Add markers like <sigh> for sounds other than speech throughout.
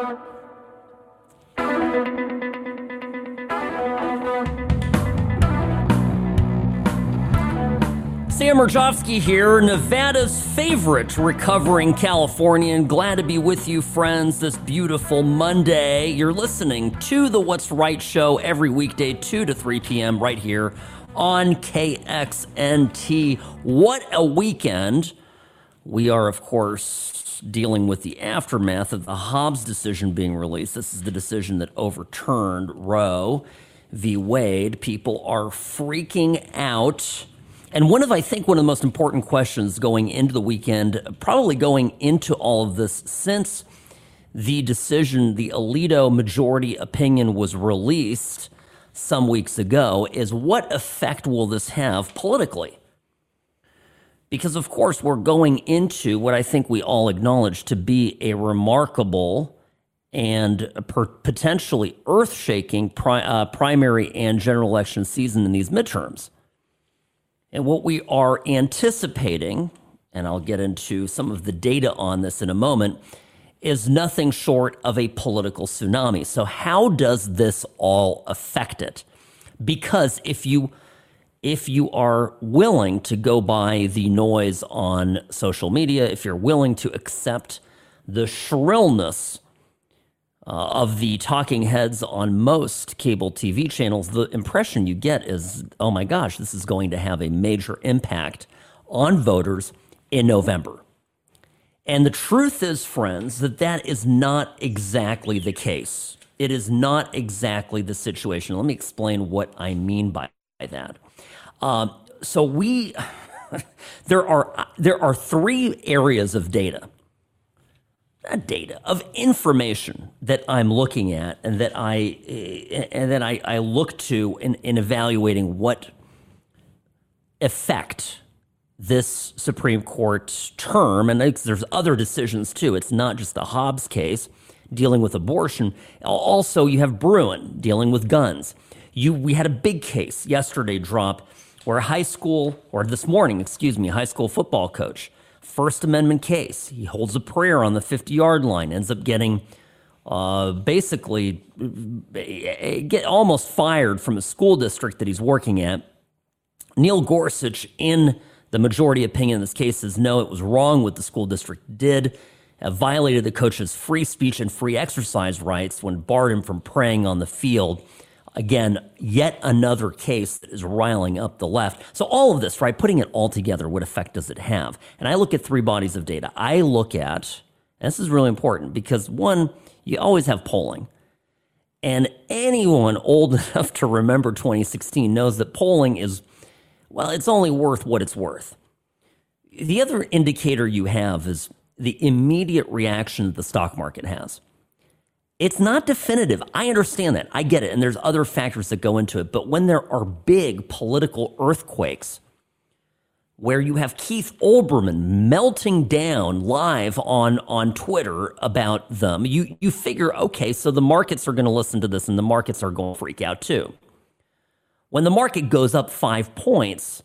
Sam Mirejovsky here, Nevada's favorite recovering Californian. Glad to be with you, friends, this beautiful Monday. You're listening to the What's Right show every weekday, 2 to 3 p.m., right here on KXNT. What a weekend! We are, of course, dealing with the aftermath of the Dobbs decision being released. This is the decision that overturned Roe v. Wade. People are freaking out. And one of, I think, one of the most important questions going into the weekend, probably going into all of this since the decision, the Alito majority opinion was released some weeks ago, is what effect will this have politically? Because, of course, we're going into what I think we all acknowledge to be a remarkable and potentially earth shaking pri- uh, primary and general election season in these midterms. And what we are anticipating, and I'll get into some of the data on this in a moment, is nothing short of a political tsunami. So, how does this all affect it? Because if you if you are willing to go by the noise on social media, if you're willing to accept the shrillness uh, of the talking heads on most cable TV channels, the impression you get is, oh my gosh, this is going to have a major impact on voters in November. And the truth is, friends, that that is not exactly the case. It is not exactly the situation. Let me explain what I mean by that. Um, so we, <laughs> there are there are three areas of data not data of information that I'm looking at and that I and then I, I look to in, in evaluating what effect this Supreme Court term and there's other decisions too. It's not just the Dobbs case dealing with abortion. Also, you have Bruen dealing with guns. You we had a big case yesterday drop a high school or this morning, excuse me, high school football coach First Amendment case. He holds a prayer on the 50 yard line, ends up getting uh, basically get almost fired from a school district that he's working at. Neil Gorsuch, in the majority opinion in this case, says no, it was wrong what the school district did. Violated the coach's free speech and free exercise rights when barred him from praying on the field. Again, yet another case that is riling up the left. So, all of this, right, putting it all together, what effect does it have? And I look at three bodies of data. I look at, this is really important because one, you always have polling. And anyone old <laughs> enough to remember 2016 knows that polling is, well, it's only worth what it's worth. The other indicator you have is the immediate reaction that the stock market has. It's not definitive. I understand that. I get it. And there's other factors that go into it. But when there are big political earthquakes, where you have Keith Olbermann melting down live on, on Twitter about them, you, you figure, okay, so the markets are going to listen to this and the markets are going to freak out too. When the market goes up five points,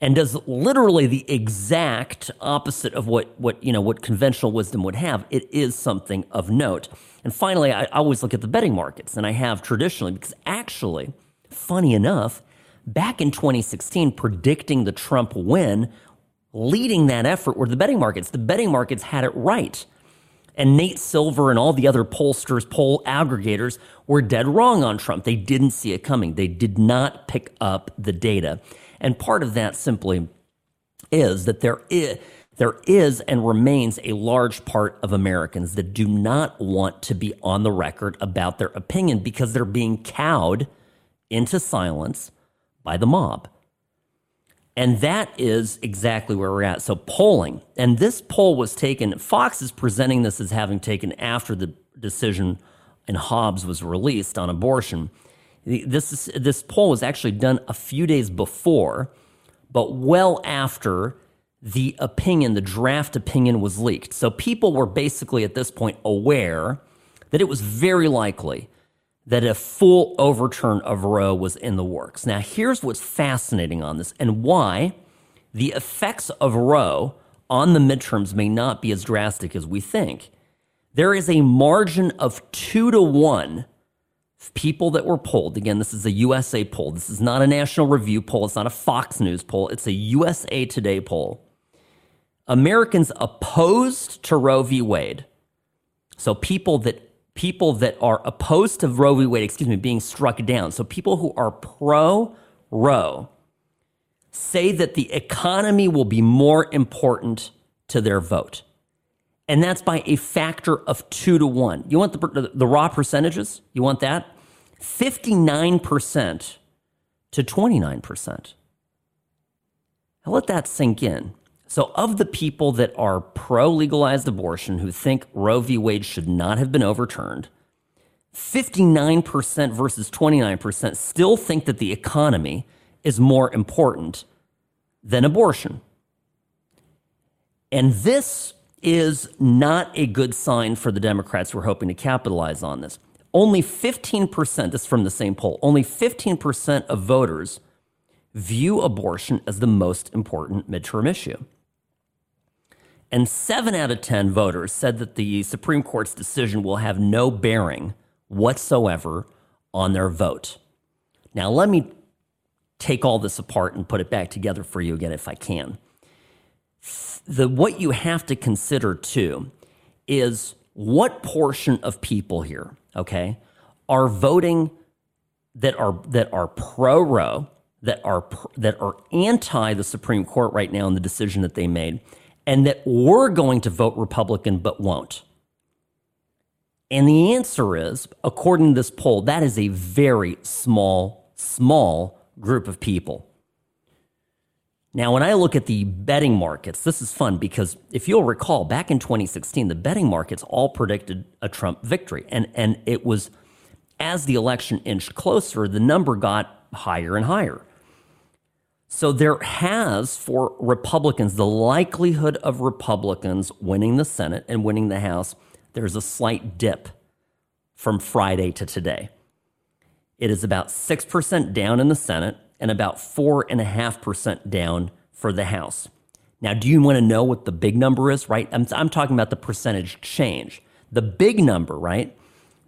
and does literally the exact opposite of what what you know what conventional wisdom would have. It is something of note. And finally, I always look at the betting markets, and I have traditionally because actually, funny enough, back in 2016, predicting the Trump win, leading that effort were the betting markets. The betting markets had it right. And Nate Silver and all the other pollsters, poll aggregators were dead wrong on Trump. They didn't see it coming. They did not pick up the data. And part of that simply is that there is there is and remains a large part of Americans that do not want to be on the record about their opinion because they're being cowed into silence by the mob. And that is exactly where we're at. So, polling, and this poll was taken, Fox is presenting this as having taken after the decision in Dobbs was released on abortion. This, this poll was actually done a few days before, but well after the opinion, the draft opinion was leaked. So people were basically at this point aware that it was very likely that a full overturn of Roe was in the works. Now, here's what's fascinating on this and why the effects of Roe on the midterms may not be as drastic as we think. There is a margin of two to one people that were polled. Again, this is a USA poll. This is not a National Review poll. It's not a Fox News poll. It's a USA Today poll. Americans opposed to Roe v. Wade. So people that people that are opposed to Roe v. Wade, excuse me, being struck down. So people who are pro Roe say that the economy will be more important to their vote. And that's by a factor of two to one. You want the, the, raw percentages? You want that? 59% to 29%. Now let that sink in. So, of the people that are pro legalized abortion who think Roe v. Wade should not have been overturned, 59% versus 29% still think that the economy is more important than abortion. And this is not a good sign for the Democrats who are hoping to capitalize on this. Only 15%, this is from the same poll, only 15% of voters view abortion as the most important midterm issue. And seven out of 10 voters said that the Supreme Court's decision will have no bearing whatsoever on their vote. Now, let me take all this apart and put it back together for you again if I can. The, what you have to consider too is what portion of people here, okay, are voting that are that are pro Roe, that are that are anti the Supreme Court right now in the decision that they made, and that we're going to vote Republican but won't? And the answer is, according to this poll, that is a very small, small group of people. Now, when I look at the betting markets, this is fun because if you'll recall, back in 2016, the betting markets all predicted a Trump victory. And, and it was as the election inched closer, the number got higher and higher. So there has, for Republicans, the likelihood of Republicans winning the Senate and winning the House, there's a slight dip from Friday to today. It is about 6% down in the Senate and about 4.5% down for the House. Now, do you want to know what the big number is, right? I'm, I'm talking about the percentage change. The big number, right?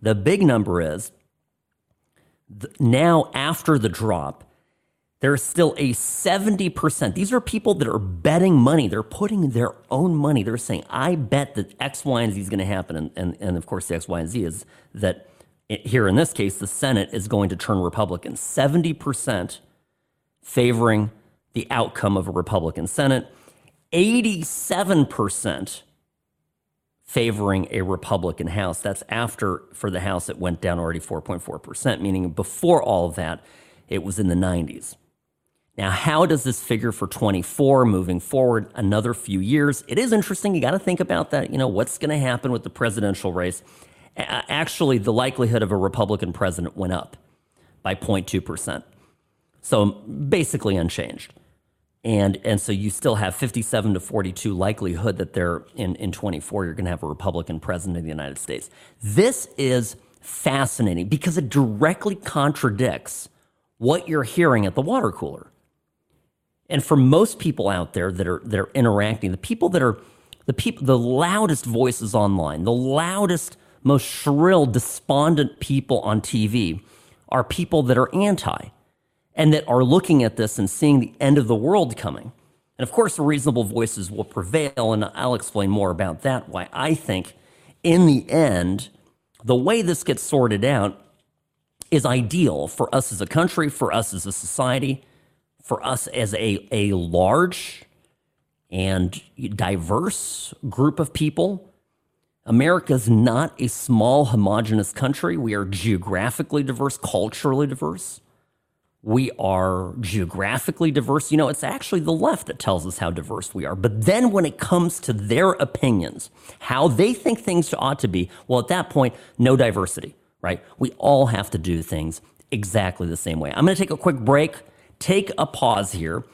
The big number is now after the drop, there's still a 70%. These are people that are betting money. They're putting their own money. They're saying, I bet that X, Y, and Z is going to happen. And, and, and of course, the X, Y, and Z is that here in this case, the Senate is going to turn Republican. 70% favoring the outcome of a Republican Senate, 87% favoring a Republican House. That's after, for the House, it went down already 4.4%, meaning before all of that, it was in the 90s. Now, how does this figure for 24 moving forward another few years? It is interesting. You got to think about that. You know, what's going to happen with the presidential race? Actually, the likelihood of a Republican president went up by 0.2%. So basically unchanged. And, and so you still have 57 to 42 likelihood that they're in, in 24, you're going to have a Republican president of the United States. This is fascinating because it directly contradicts what you're hearing at the water cooler. And for most people out there that are that are interacting, the people that are the people the loudest voices online, the loudest, most shrill, despondent people on TV are people that are anti and that are looking at this and seeing the end of the world coming. And of course, the reasonable voices will prevail, and I'll explain more about that. Why I think, in the end, the way this gets sorted out is ideal for us as a country, for us as a society, for us as a, a large and diverse group of people. America is not a small, homogenous country. We are geographically diverse, culturally diverse. We are geographically diverse. You know, it's actually the left that tells us how diverse we are. But then when it comes to their opinions, how they think things ought to be, well, at that point, no diversity, right? We all have to do things exactly the same way. I'm going to take a quick break take a pause here.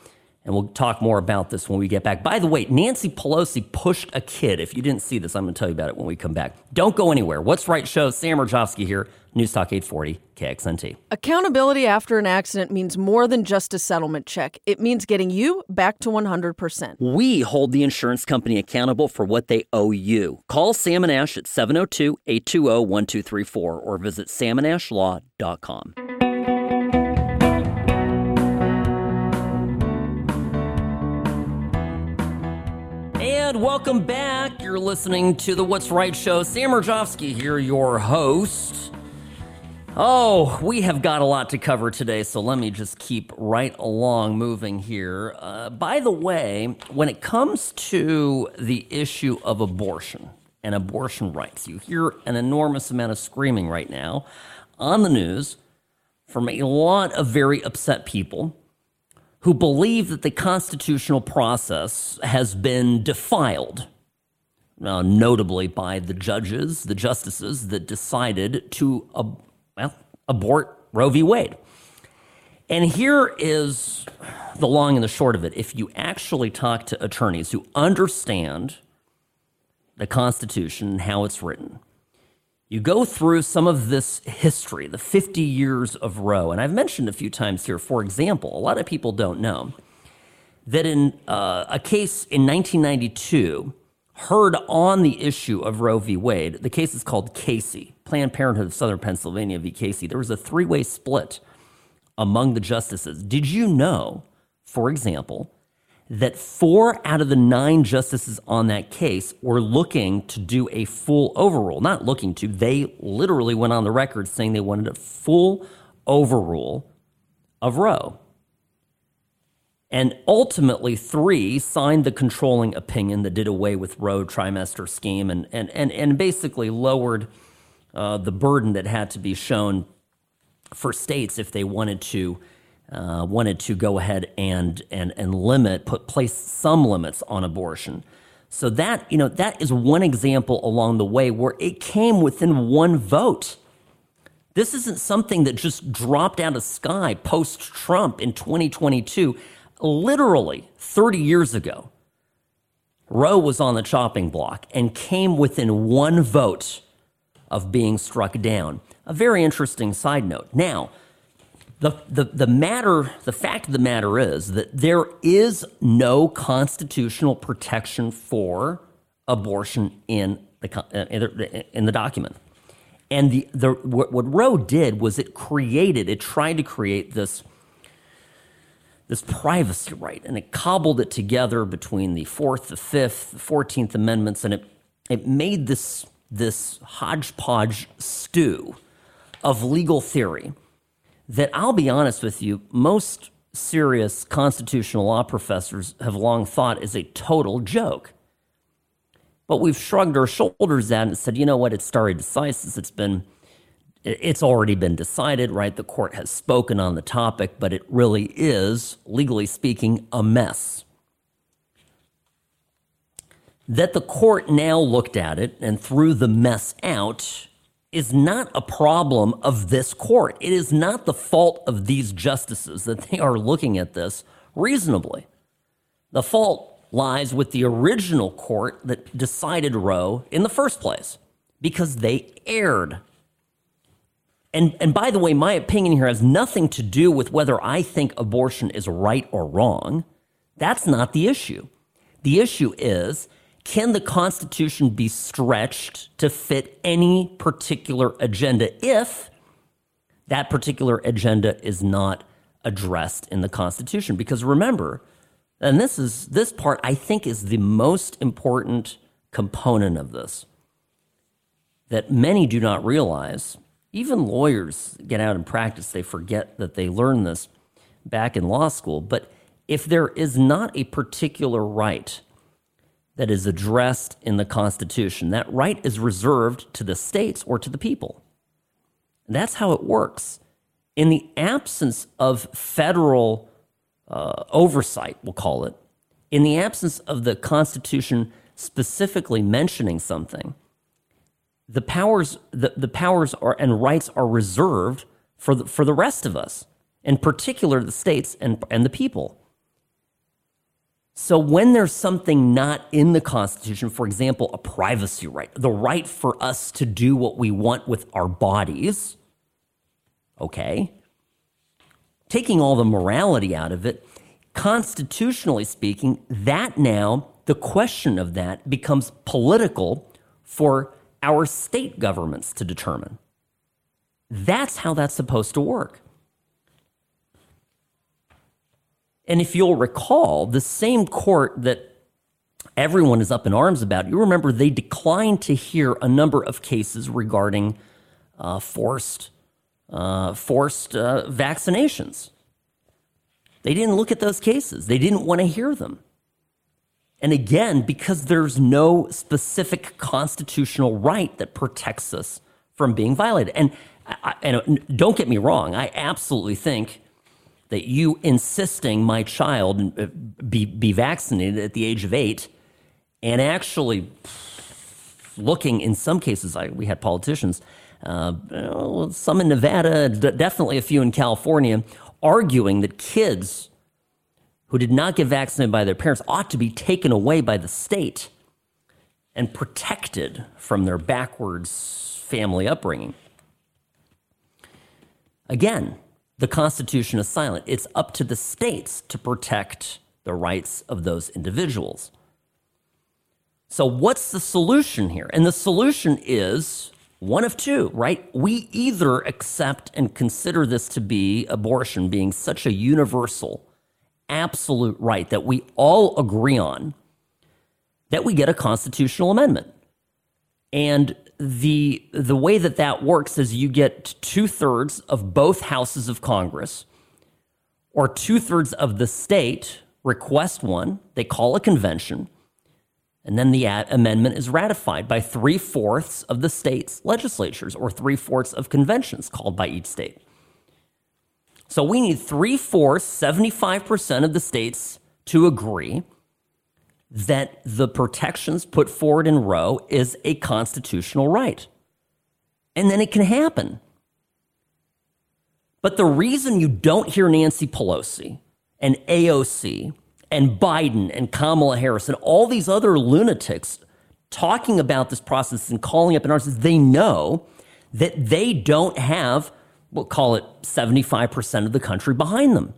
And we'll talk more about this when we get back. By the way, Nancy Pelosi pushed a kid. If you didn't see this, I'm going to tell you about it when we come back. Don't go anywhere. What's Right Show, Sam Mirejovsky here, News Talk 840, KXNT. Accountability after an accident means more than just a settlement check. It means getting you back to 100%. We hold the insurance company accountable for what they owe you. Call Sam and Ash at 702 820 1234 or visit samandashlaw.com. And welcome back. You're listening to the What's Right show. Sam Mirejovsky here, your host. Oh, we have got a lot to cover today, so let me just keep right along moving here. Uh, by the way, when it comes to the issue of abortion and abortion rights, you hear an enormous amount of screaming right now on the news from a lot of very upset people who believe that the constitutional process has been defiled, uh, notably by the judges, the justices that decided to, uh, well, abort Roe v. Wade. And here is the long and the short of it. If you actually talk to attorneys who understand the Constitution and how it's written, you go through some of this history, the 50 years of Roe. And I've mentioned a few times here, for example, a lot of people don't know that in uh, a case in 1992 heard on the issue of Roe v. Wade, the case is called Casey, Planned Parenthood of Southern Pennsylvania v. Casey. There was a three way split among the justices. Did you know, for example, that four out of the nine justices on that case were looking to do a full overrule. Not looking to, they literally went on the record saying they wanted a full overrule of Roe. And ultimately, three signed the controlling opinion that did away with Roe trimester scheme and, and, and, and basically lowered uh, the burden that had to be shown for states if they wanted to uh, wanted to go ahead and and and limit, put place some limits on abortion. So that you know that is one example along the way where it came within one vote. This isn't something that just dropped out of sky post Trump in 2022. Literally 30 years ago, Roe was on the chopping block and came within one vote of being struck down. A very interesting side note. Now, the, the, the matter, the fact of the matter is that there is no constitutional protection for abortion in the, uh, in the document. And the, the, what, what Roe did was it created, it tried to create this, this privacy right, and it cobbled it together between the Fourth, the Fifth, the Fourteenth Amendments, and it, it made this, this hodgepodge stew of legal theory that I'll be honest with you, most serious constitutional law professors have long thought is a total joke. But we've shrugged our shoulders at it and said, you know what, it's stare decisis. It's been, it's already been decided, right? The court has spoken on the topic, but it really is, legally speaking, a mess. That the court now looked at it and threw the mess out is not a problem of this court. It is not the fault of these justices that they are looking at this reasonably. The fault lies with the original court that decided Roe in the first place because they erred. And, and by the way, my opinion here has nothing to do with whether I think abortion is right or wrong. That's not the issue. The issue is can the Constitution be stretched to fit any particular agenda if that particular agenda is not addressed in the Constitution? Because remember, and this is this part I think is the most important component of this that many do not realize. Even lawyers get out and practice, they forget that they learned this back in law school. But if there is not a particular right that is addressed in the Constitution. That right is reserved to the states or to the people. And that's how it works. In the absence of federal uh, oversight, we'll call it, in the absence of the Constitution specifically mentioning something, the powers, the, the powers are, and rights are reserved for the, for the rest of us, in particular the states and, and the people. So, when there's something not in the Constitution, for example, a privacy right, the right for us to do what we want with our bodies, okay, taking all the morality out of it, constitutionally speaking, that now, the question of that becomes political for our state governments to determine. That's how that's supposed to work. And if you'll recall, the same court that everyone is up in arms about, you remember they declined to hear a number of cases regarding uh, forced, uh, forced uh, vaccinations. They didn't look at those cases, they didn't want to hear them. And again, because there's no specific constitutional right that protects us from being violated. And, I, and don't get me wrong, I absolutely think that you insisting my child uh, be, be vaccinated at the age of eight and actually looking in some cases I, we had politicians uh, some in nevada definitely a few in california arguing that kids who did not get vaccinated by their parents ought to be taken away by the state and protected from their backwards family upbringing. Again the Constitution is silent. It's up to the states to protect the rights of those individuals. So, what's the solution here? And the solution is one of two, right? We either accept and consider this to be abortion being such a universal, absolute right that we all agree on, that we get a constitutional amendment. And the the way that that works is you get two thirds of both houses of Congress, or two thirds of the state request one. They call a convention, and then the amendment is ratified by three fourths of the state's legislatures, or three fourths of conventions called by each state. So we need three fourths, seventy five percent of the states to agree that the protections put forward in Roe is a constitutional right. And then it can happen. But the reason you don't hear Nancy Pelosi and AOC and Biden and Kamala Harris and all these other lunatics talking about this process and calling up in arms is they know that they don't have, we'll call it 75% of the country behind them.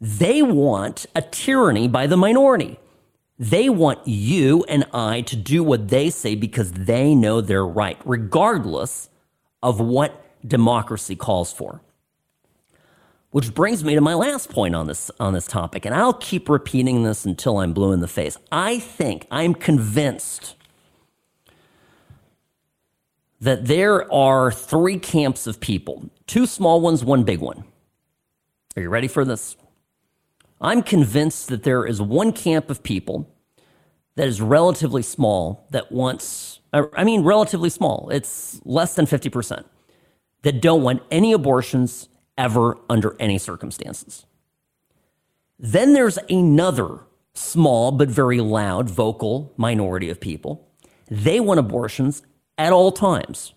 They want a tyranny by the minority. They want you and I to do what they say because they know they're right, regardless of what democracy calls for. Which brings me to my last point on this on this topic, and I'll keep repeating this until I'm blue in the face. I think I'm convinced that there are three camps of people, two small ones, one big one. Are you ready for this? I'm convinced that there is one camp of people that is relatively small that wants, uh, I mean, relatively small, it's less than 50%, that don't want any abortions ever under any circumstances. Then there's another small but very loud, vocal minority of people. They want abortions at all times,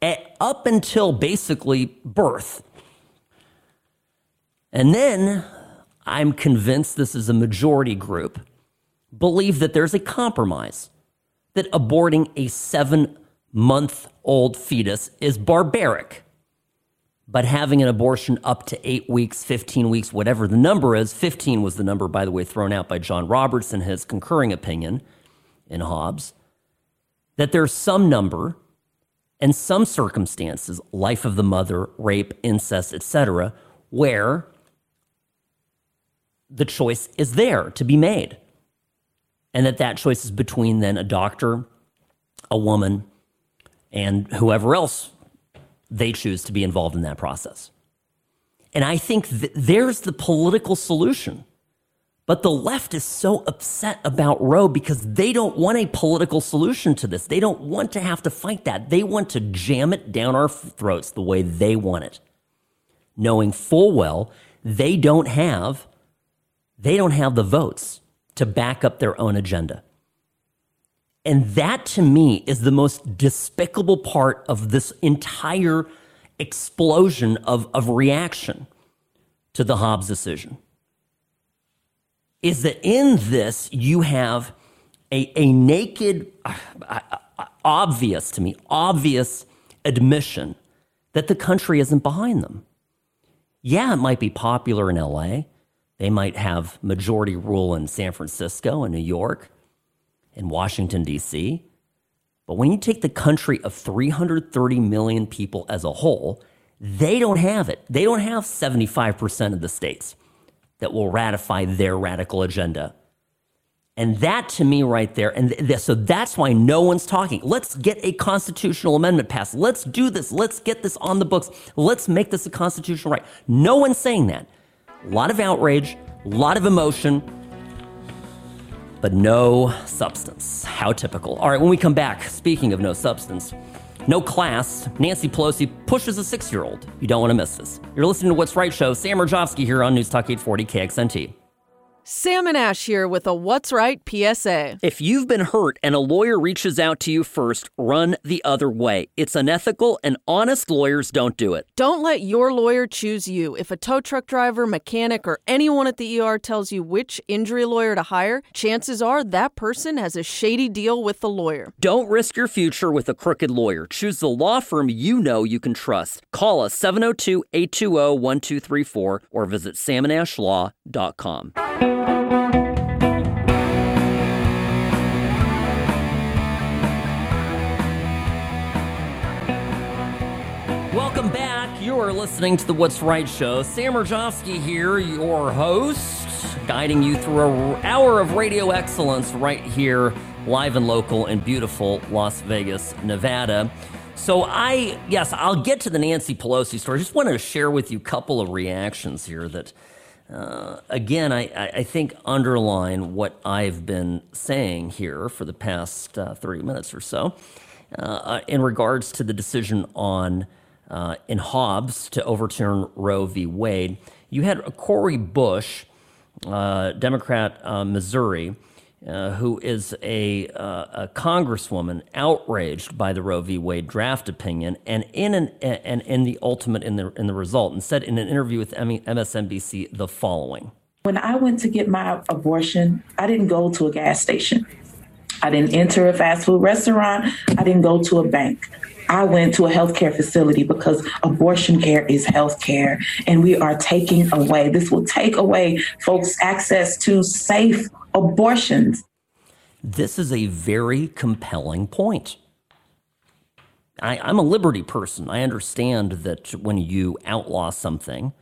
at, up until basically birth. And then I'm convinced this is a majority group, believe that there's a compromise, that aborting a seven month old fetus is barbaric. But having an abortion up to eight weeks, 15 weeks, whatever the number is, 15 was the number, by the way, thrown out by John Roberts in his concurring opinion in Dobbs, that there's some number and some circumstances, life of the mother, rape, incest, etc., where the choice is there to be made. And that that choice is between then a doctor, a woman, and whoever else they choose to be involved in that process. And I think th- there's the political solution. But the left is so upset about Roe because they don't want a political solution to this. They don't want to have to fight that. They want to jam it down our throats the way they want it, knowing full well they don't have they don't have the votes to back up their own agenda. And that to me is the most despicable part of this entire explosion of, of reaction to the Dobbs decision. is that in this you have a, a naked, uh, uh, obvious to me, obvious admission that the country isn't behind them. Yeah, it might be popular in LA. They might have majority rule in San Francisco and New York and Washington, D.C. But when you take the country of 330 million people as a whole, they don't have it. They don't have 75% of the states that will ratify their radical agenda. And that to me right there, and th- so that's why no one's talking. Let's get a constitutional amendment passed. Let's do this. Let's get this on the books. Let's make this a constitutional right. No one's saying that. A lot of outrage, a lot of emotion, but no substance. How typical. All right, when we come back, speaking of no substance, no class, Nancy Pelosi pushes a six year old. You don't want to miss this. You're listening to What's Right show. Sam Mirejovsky here on News Talk 840 KXNT. Sam and Ash here with a What's Right PSA. If you've been hurt and a lawyer reaches out to you first, run the other way. It's unethical and honest lawyers don't do it. Don't let your lawyer choose you. If a tow truck driver, mechanic, or anyone at the ER tells you which injury lawyer to hire, chances are that person has a shady deal with the lawyer. Don't risk your future with a crooked lawyer. Choose the law firm you know you can trust. Call us 702 820 1234 or visit samandashlaw.com. listening to the What's Right show. Sam Mirejovsky here, your host, guiding you through an hour of radio excellence right here, live and local in beautiful Las Vegas, Nevada. So I, yes, I'll get to the Nancy Pelosi story. I just wanted to share with you a couple of reactions here that uh, again, I, I, think underline what I've been saying here for the past uh, 30 minutes or so uh, in regards to the decision on uh, in Dobbs to overturn Roe v. Wade. You had Cori Bush, uh, Democrat, uh, Missouri, uh, who is a, uh, a, congresswoman outraged by the Roe v. Wade draft opinion, and in an and in the ultimate in the in the result, and said in an interview with MSNBC the following: When I went to get my abortion, I didn't go to a gas station. I didn't enter a fast food restaurant. I didn't go to a bank. I went to a healthcare facility because abortion care is healthcare, and we are taking away. This will take away folks' access to safe abortions. This is a very compelling point. I, am a liberty person. I understand that when you outlaw something,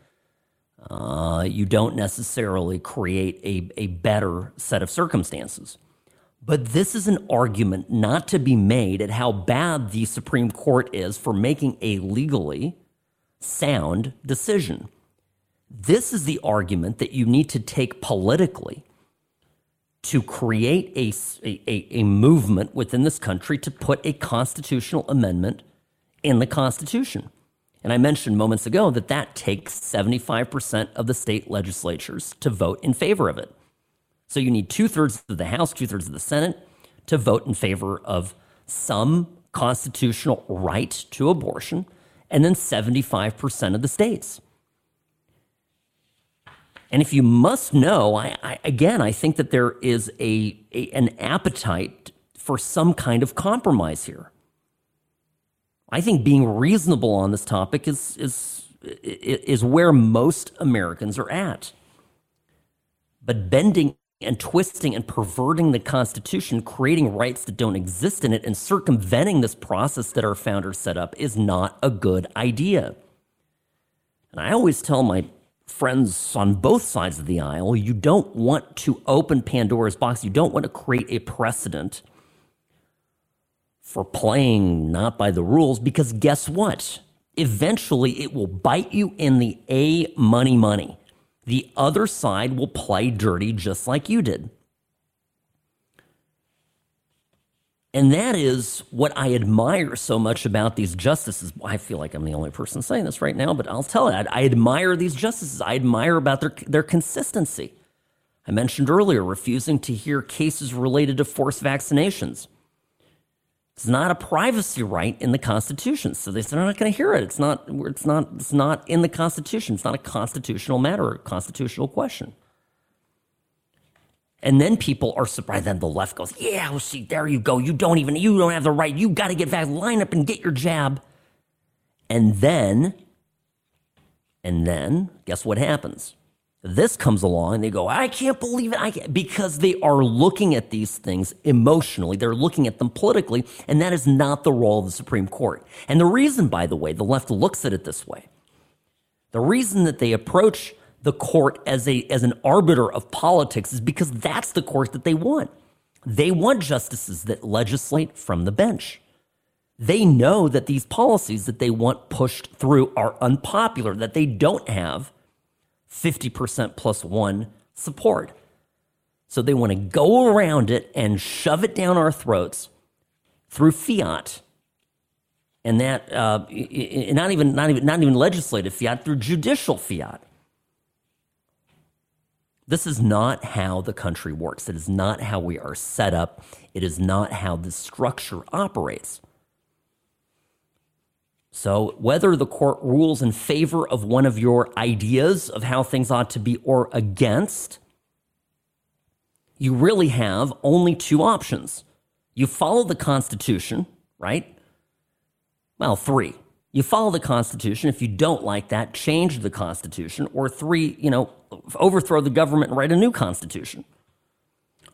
uh, you don't necessarily create a, a better set of circumstances. But this is an argument not to be made at how bad the Supreme Court is for making a legally sound decision. This is the argument that you need to take politically to create a, a, a movement within this country to put a constitutional amendment in the Constitution. And I mentioned moments ago that that takes 75% of the state legislatures to vote in favor of it. So you need two thirds of the House, two thirds of the Senate to vote in favor of some constitutional right to abortion, and then 75% of the states. And if you must know, I, I, again, I think that there is a, a, an appetite for some kind of compromise here. I think being reasonable on this topic is, is, is where most Americans are at. But bending and twisting and perverting the Constitution, creating rights that don't exist in it, and circumventing this process that our founders set up is not a good idea. And I always tell my friends on both sides of the aisle, you don't want to open Pandora's box. You don't want to create a precedent for playing not by the rules because guess what? Eventually, it will bite you in the A money money. The other side will play dirty just like you did. And that is what I admire so much about these justices. I feel like I'm the only person saying this right now, but I'll tell you, I, I admire these justices. I admire about their, their consistency. I mentioned earlier refusing to hear cases related to forced vaccinations. It's not a privacy right in the Constitution, so they said they're not going to hear it. It's not. It's not. It's not in the Constitution. It's not a constitutional matter, a constitutional question. And then people are surprised. Then the left goes, "Yeah, well, see, there you go. You don't even, you don't have the right. You got to get back, line up, and get your jab." And then, and then, guess what happens? This comes along and they go, I can't believe it. I can't. Because they are looking at these things emotionally. They're looking at them politically. And that is not the role of the Supreme Court. And the reason, by the way, the left looks at it this way, the reason that they approach the court as, a, as an arbiter of politics is because that's the court that they want. They want justices that legislate from the bench. They know that these policies that they want pushed through are unpopular, that they don't have 50% plus one support. So they want to go around it and shove it down our throats through fiat. And that, uh, not even, not even, not even legislative fiat, through judicial fiat. This is not how the country works. It is not how we are set up. It is not how the structure operates. So, whether the court rules in favor of one of your ideas of how things ought to be or against, you really have only two options. You follow the Constitution, right? Well, three. You follow the Constitution. If you don't like that, change the Constitution. Or three, you know, overthrow the government and write a new Constitution.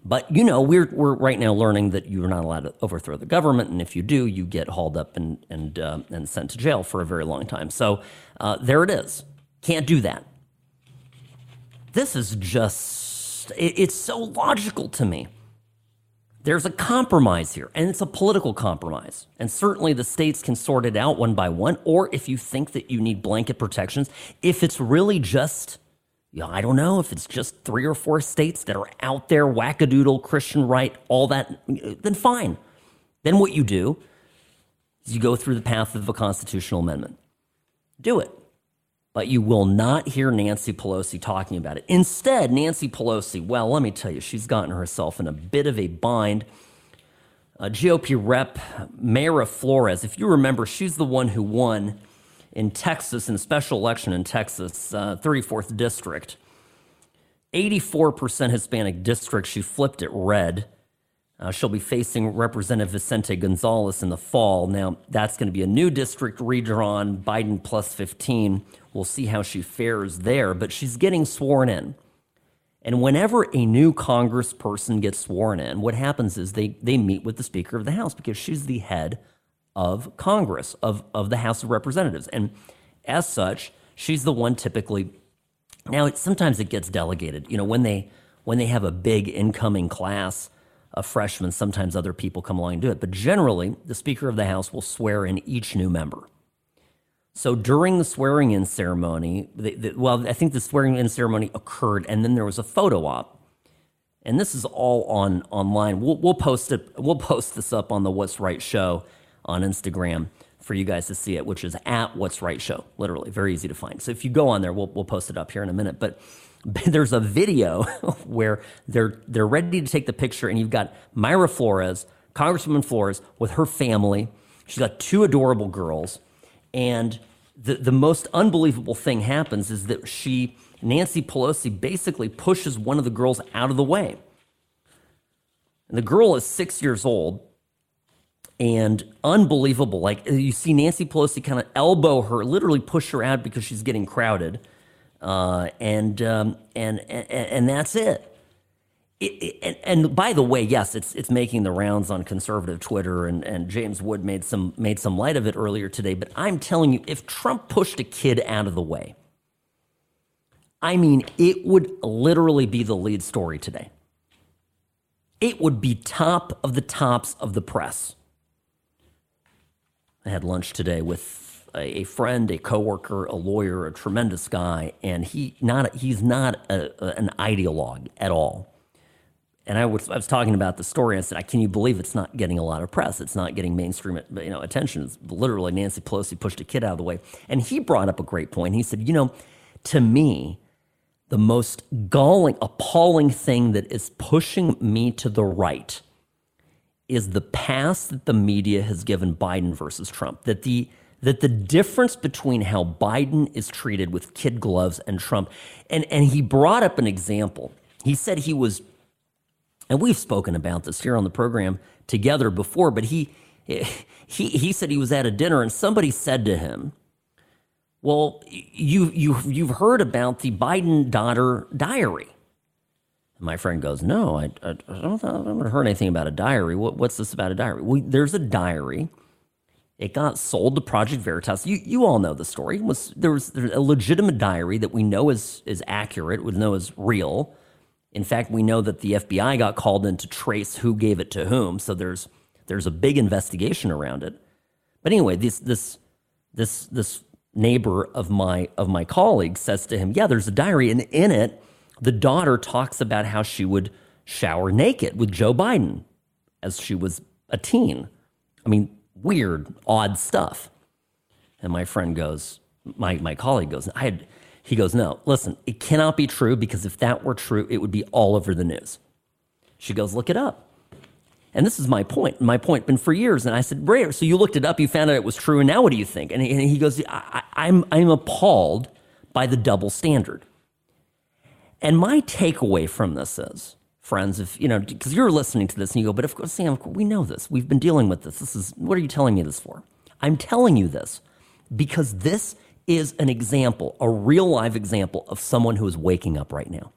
But you know, we're we're right now learning that you're not allowed to overthrow the government, and if you do, you get hauled up and and uh, and sent to jail for a very long time. So uh, there it is. Can't do that. This is just it, it's so logical to me. There's a compromise here, and it's a political compromise. And certainly the states can sort it out one by one, or if you think that you need blanket protections, if it's really just you know, I don't know if it's just three or four states that are out there, wackadoodle, Christian right, all that, then fine. Then what you do is you go through the path of a constitutional amendment. Do it. But you will not hear Nancy Pelosi talking about it. Instead, Nancy Pelosi, well, let me tell you, she's gotten herself in a bit of a bind. Uh, GOP rep Mayra Flores, if you remember, she's the one who won in Texas, in a special election in Texas, uh, 34th district. 84% Hispanic district. She flipped it red. Uh, she'll be facing Representative Vicente Gonzalez in the fall. Now, that's going to be a new district redrawn, Biden plus 15. We'll see how she fares there, but she's getting sworn in. And whenever a new congressperson gets sworn in, what happens is they, they meet with the Speaker of the House because she's the head of Congress, of, of the House of Representatives. And as such, she's the one typically. Now, it, sometimes it gets delegated. You know, when they when they have a big incoming class of freshmen, sometimes other people come along and do it. But generally, the Speaker of the House will swear in each new member. So during the swearing in ceremony, the, the, well, I think the swearing in ceremony occurred, and then there was a photo op. And this is all on online. We'll, we'll post it. We'll post this up on the What's Right show on Instagram for you guys to see it, which is at What's Right Show. Literally, very easy to find. So if you go on there, we'll, we'll post it up here in a minute. But <laughs> there's a video <laughs> where they're they're ready to take the picture, and you've got Mayra Flores, Congresswoman Flores, with her family. She's got two adorable girls, and the the most unbelievable thing happens is that she Nancy Pelosi basically pushes one of the girls out of the way. And the girl is six years old, and unbelievable. Like you see Nancy Pelosi kind of elbow her, literally push her out because she's getting crowded, uh, and, um, and and and that's it. It, it, and, and, by the way, yes, it's it's making the rounds on conservative Twitter, and, and James Wood made some made some light of it earlier today. But I'm telling you, if Trump pushed a kid out of the way, I mean, it would literally be the lead story today. It would be top of the tops of the press. I had lunch today with a, friend, a coworker, a lawyer, a tremendous guy, and he not he's not a, a, an ideologue at all. And I was I was talking about the story. I said, "Can you believe it's not getting a lot of press? It's not getting mainstream you know attention. It's literally Nancy Pelosi pushed a kid out of the way." And he brought up a great point. He said, "You know, to me." The most galling, appalling thing that is pushing me to the right is the pass that the media has given Biden versus Trump. That the that the difference between how Biden is treated with kid gloves and Trump, and, and he brought up an example. He said he was And we've spoken about this here on the program together before, but he <laughs> he he said he was at a dinner and somebody said to him, "Well, you you you've heard about the Biden daughter diary." My friend goes, "No, I, I, I don't I haven't heard anything about a diary. What, what's this about a diary?" Well, there's a diary. It got sold to Project Veritas. You you all know the story. It was there was a legitimate diary that we know is is accurate, we know is real. In fact, we know that the FBI got called in to trace who gave it to whom. So there's there's a big investigation around it. But anyway, this this this this neighbor of my of my colleague says to him, "Yeah, there's a diary, and in it, the daughter talks about how she would shower naked with Joe Biden as she was a teen. I mean, weird, odd stuff." And my friend goes, my my colleague goes, "I had." He goes, "No, listen, it cannot be true because if that were true, it would be all over the news." She goes, "Look it up." And this is my point. My point been for years. And I said, Rare, so you looked it up, you found out it was true, and now what do you think? And he, and he goes, I, I'm, I'm appalled by the double standard. And my takeaway from this is, friends, if you know, because you're listening to this and you go, but of course, Sam, we know this. We've been dealing with this. This is what are you telling me this for? I'm telling you this because this is an example, a real live example of someone who is waking up right now.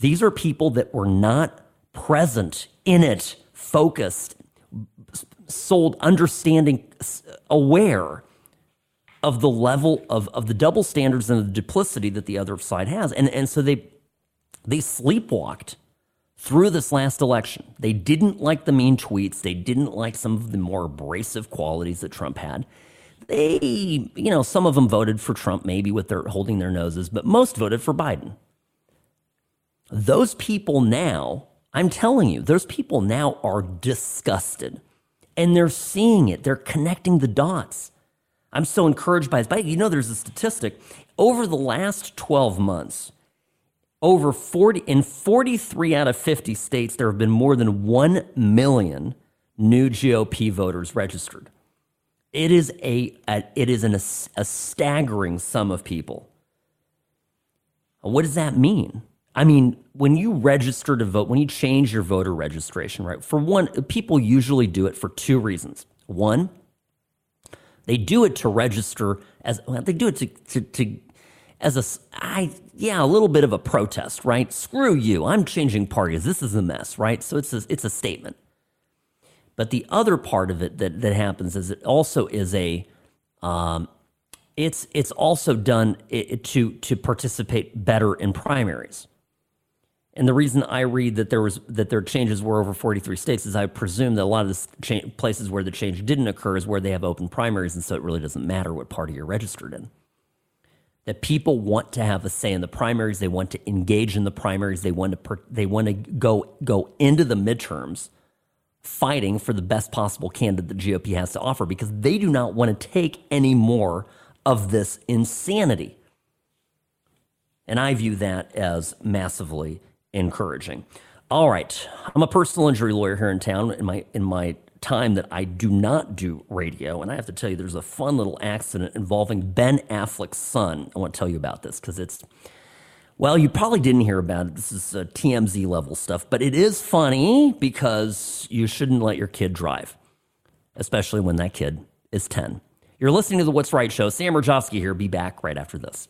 These are people that were not present in it, focused, sold, understanding, aware of the level of, of the double standards and the duplicity that the other side has. And, and so they, they sleepwalked through this last election. They didn't like the mean tweets. They didn't like some of the more abrasive qualities that Trump had. They, you know, some of them voted for Trump, maybe with their holding their noses, but most voted for Biden. Those people now I'm telling you, those people now are disgusted and they're seeing it. They're connecting the dots. I'm so encouraged by this. But you know, there's a statistic over the last 12 months, over 40 in 43 out of 50 states, there have been more than 1 million new GOP voters registered. It is a, a it is an, a staggering sum of people. What does that mean? I mean, when you register to vote, when you change your voter registration, right? For one, people usually do it for two reasons. One, they do it to register as well, they do it to, to, to as a I yeah a little bit of a protest, right? Screw you, I'm changing parties. This is a mess, right? So it's a, it's a statement. But the other part of it that that happens is it also is a um, it's it's also done to to participate better in primaries. And the reason I read that there was that their changes were over 43 states is I presume that a lot of the cha- places where the change didn't occur is where they have open primaries, and so it really doesn't matter what party you're registered in. That people want to have a say in the primaries, they want to engage in the primaries, they want to per- they want to go go into the midterms fighting for the best possible candidate the GOP has to offer because they do not want to take any more of this insanity. And I view that as massively encouraging. All right, I'm a personal injury lawyer here in town. In my in my time that I do not do radio, and I have to tell you, there's a fun little accident involving Ben Affleck's son. I want to tell you about this because it's well, you probably didn't hear about it. This is uh, TMZ level stuff, but it is funny because you shouldn't let your kid drive, especially when that kid is 10. You're listening to the What's Right show. Sam Mirejovsky here. Be back right after this.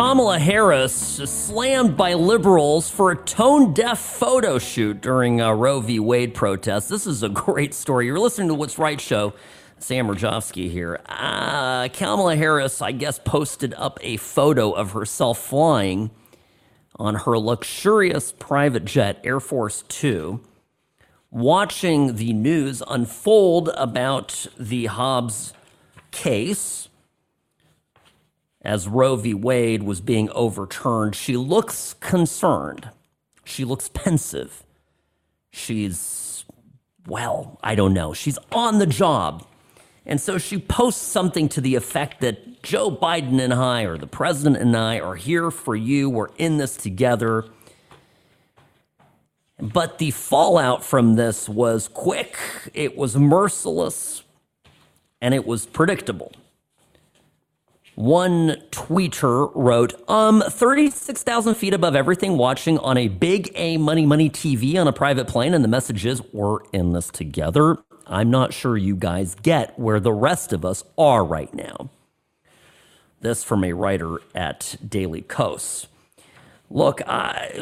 Kamala Harris slammed by liberals for a tone deaf photo shoot during a Roe v. Wade protest. This is a <laughs> great story. You're listening to What's Right show. Sam Mirejovsky here. Uh, Kamala Harris, I guess, posted up a photo of herself flying on her luxurious private jet, Air Force Two, watching the news unfold about the Dobbs case as Roe v. Wade was being overturned, she looks concerned. She looks pensive. She's, well, I don't know. She's on the job. And so she posts something to the effect that Joe Biden and I, or the president and I, are here for you. We're in this together. But the fallout from this was quick, it was merciless, and it was predictable. One tweeter wrote, um, 36,000 feet above everything, watching on a big A money money TV on a private plane. And the message is, we're in this together. I'm not sure you guys get where the rest of us are right now. This from a writer at Daily Kos. Look, I,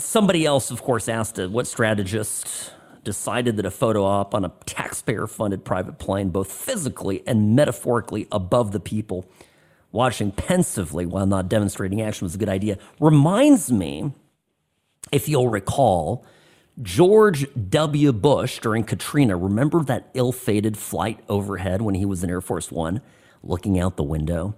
somebody else, of course, asked what strategist decided that a photo op on a taxpayer funded private plane, both physically and metaphorically above the people, watching pensively while not demonstrating action was a good idea, reminds me, if you'll recall, George W. Bush during Katrina. Remember that ill fated flight overhead when he was in Air Force One, looking out the window?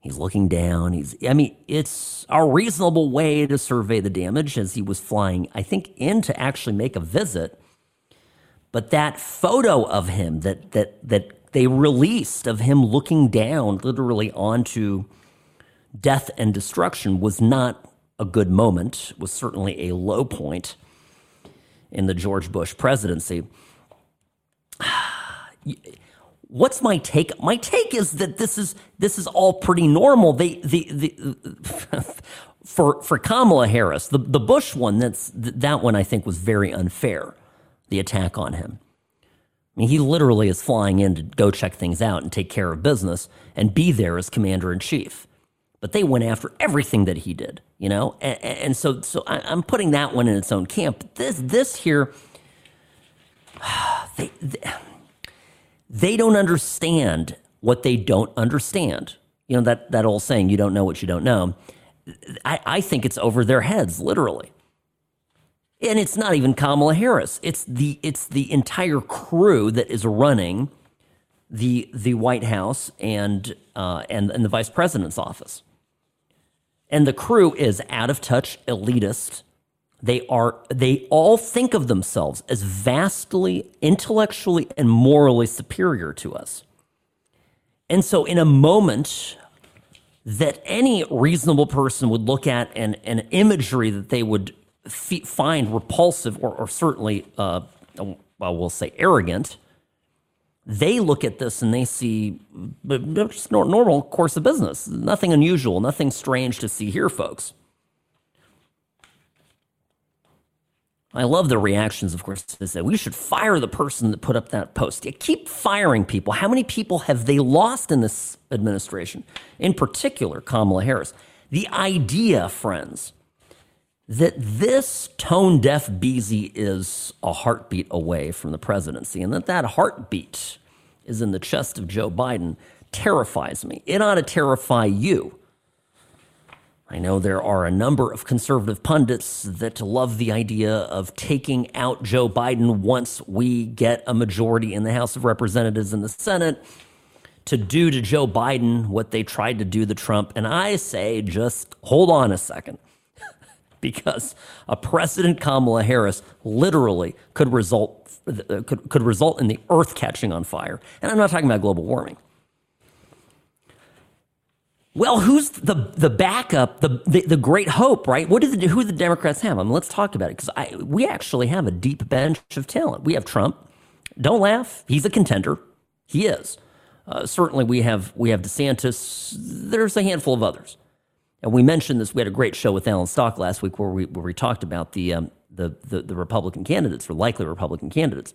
He's looking down. He's, I mean, it's a reasonable way to survey the damage as he was flying, I think, in to actually make a visit but that photo of him that that that they released of him looking down literally onto death and destruction was not a good moment, was certainly a low point in the George Bush presidency. <sighs> What's my take? My take is that this is this is all pretty normal. They the the <laughs> for for Kamala Harris, the the Bush one that's that one I think was very unfair the attack on him. I mean, he literally is flying in to go check things out and take care of business and be there as commander in chief. But they went after everything that he did, you know, and, and so so I, am putting that one in its own camp. This this here, <sighs> they, they they don't understand what they don't understand. You know that that old saying, "You don't know what you don't know." I, I think it's over their heads, literally and it's not even Kamala Harris. It's the it's the entire crew that is running the the White House and uh, and and the Vice President's office. And the crew is out of touch, elitist. They are they all think of themselves as vastly intellectually and morally superior to us. And so in a moment that any reasonable person would look at and an imagery that they would find repulsive or, or certainly, uh, well, we'll say arrogant, they look at this and they see just normal course of business. Nothing unusual, nothing strange to see here, folks. I love the reactions, of course, to say we should fire the person that put up that post. Keep firing people. How many people have they lost in this administration? In particular, Kamala Harris. The idea, friends, that this tone deaf Beezy is a heartbeat away from the presidency and that that heartbeat is in the chest of Joe Biden terrifies me. It ought to terrify you. I know there are a number of conservative pundits that love the idea of taking out Joe Biden once we get a majority in the House of Representatives and the Senate to do to Joe Biden what they tried to do to Trump. And I say, just hold on a second because a President Kamala Harris literally could result could, could result in the earth catching on fire. And I'm not talking about global warming. Well, who's the the backup, the the, the great hope, right? What do the who do the Democrats have? I mean, let's talk about it because we actually have a deep bench of talent. We have Trump. Don't laugh. He's a contender. He is. Uh, certainly, we have we have DeSantis. There's a handful of others. And we mentioned this. We had a great show with Alan Stock last week where we, where we talked about the, um, the, the, the, Republican candidates or likely Republican candidates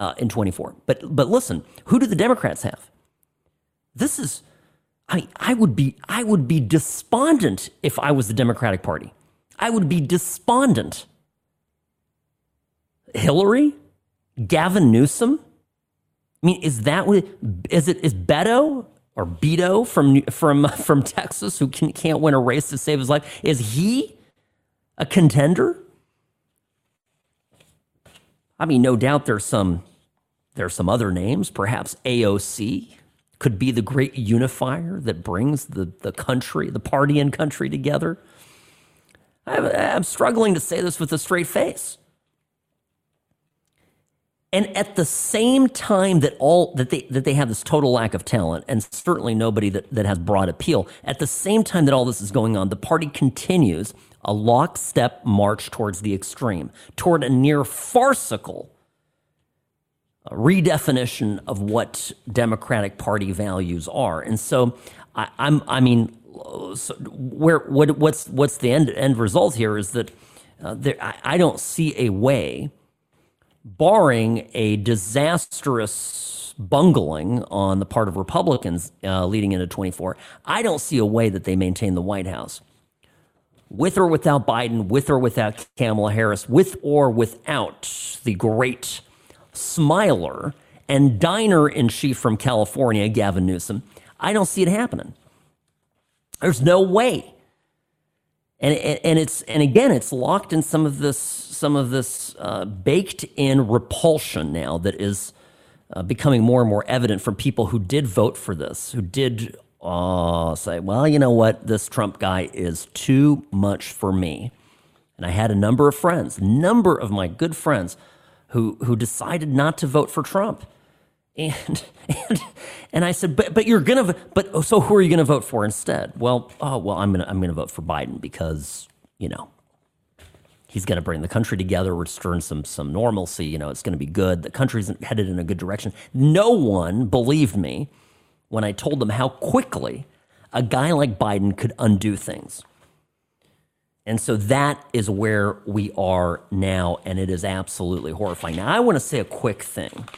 uh, in 24. But, but listen, who do the Democrats have? This is, I, I, would be, I would be despondent if I was the Democratic Party. I would be despondent. Hillary? Gavin Newsom? I mean, is that what, is it, is Beto or Beto from from <laughs> from Texas who can, can't win a race to save his life is he a contender? I mean, no doubt there's some there's some other names. Perhaps AOC could be the great unifier that brings the the country, the party and country together. I'm, I'm struggling to say this with a straight face. And at the same time that all that they that they have this total lack of talent, and certainly nobody that, that has broad appeal, at the same time that all this is going on, the party continues a lockstep march towards the extreme, toward a near farcical redefinition of what Democratic Party values are. And so, I, am I mean, so where what what's what's the end end result here is that uh, there, I, I don't see a way, barring a disastrous bungling on the part of Republicans uh, leading into 24. I don't see a way that they maintain the White House with or without Biden, with or without Kamala Harris, with or without the great smiler and diner in chief from California, Gavin Newsom, I don't see it happening. There's no way. And, and it's and again it's locked in some of this some of this uh, baked in repulsion now that is uh, becoming more and more evident from people who did vote for this who did uh, say well you know what this Trump guy is too much for me and I had a number of friends number of my good friends who who decided not to vote for Trump. And and and I said, but but you're gonna but so who are you gonna vote for instead? Well, oh well, I'm gonna I'm gonna vote for Biden because you know he's gonna bring the country together, return some some normalcy. You know, it's gonna be good. The country's headed in a good direction. No one believed me when I told them how quickly a guy like Biden could undo things. And so that is where we are now, and it is absolutely horrifying. Now, I want to say a quick thing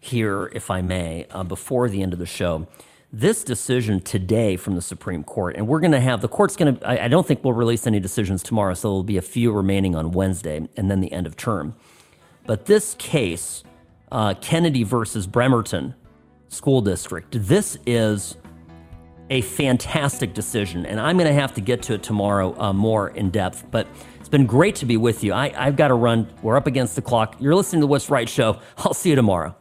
here, if I may, uh, before the end of the show. This decision today from the Supreme Court, and we're going to have the court's going to, I, don't think we'll release any decisions tomorrow, so there'll be a few remaining on Wednesday and then the end of term. But this case, uh, Kennedy versus Bremerton School District, this is a fantastic decision, and I'm going to have to get to it tomorrow uh, more in depth. But it's been great to be with you. I, I've got to run. We're up against the clock. You're listening to the What's Right Show. <laughs> I'll see you tomorrow.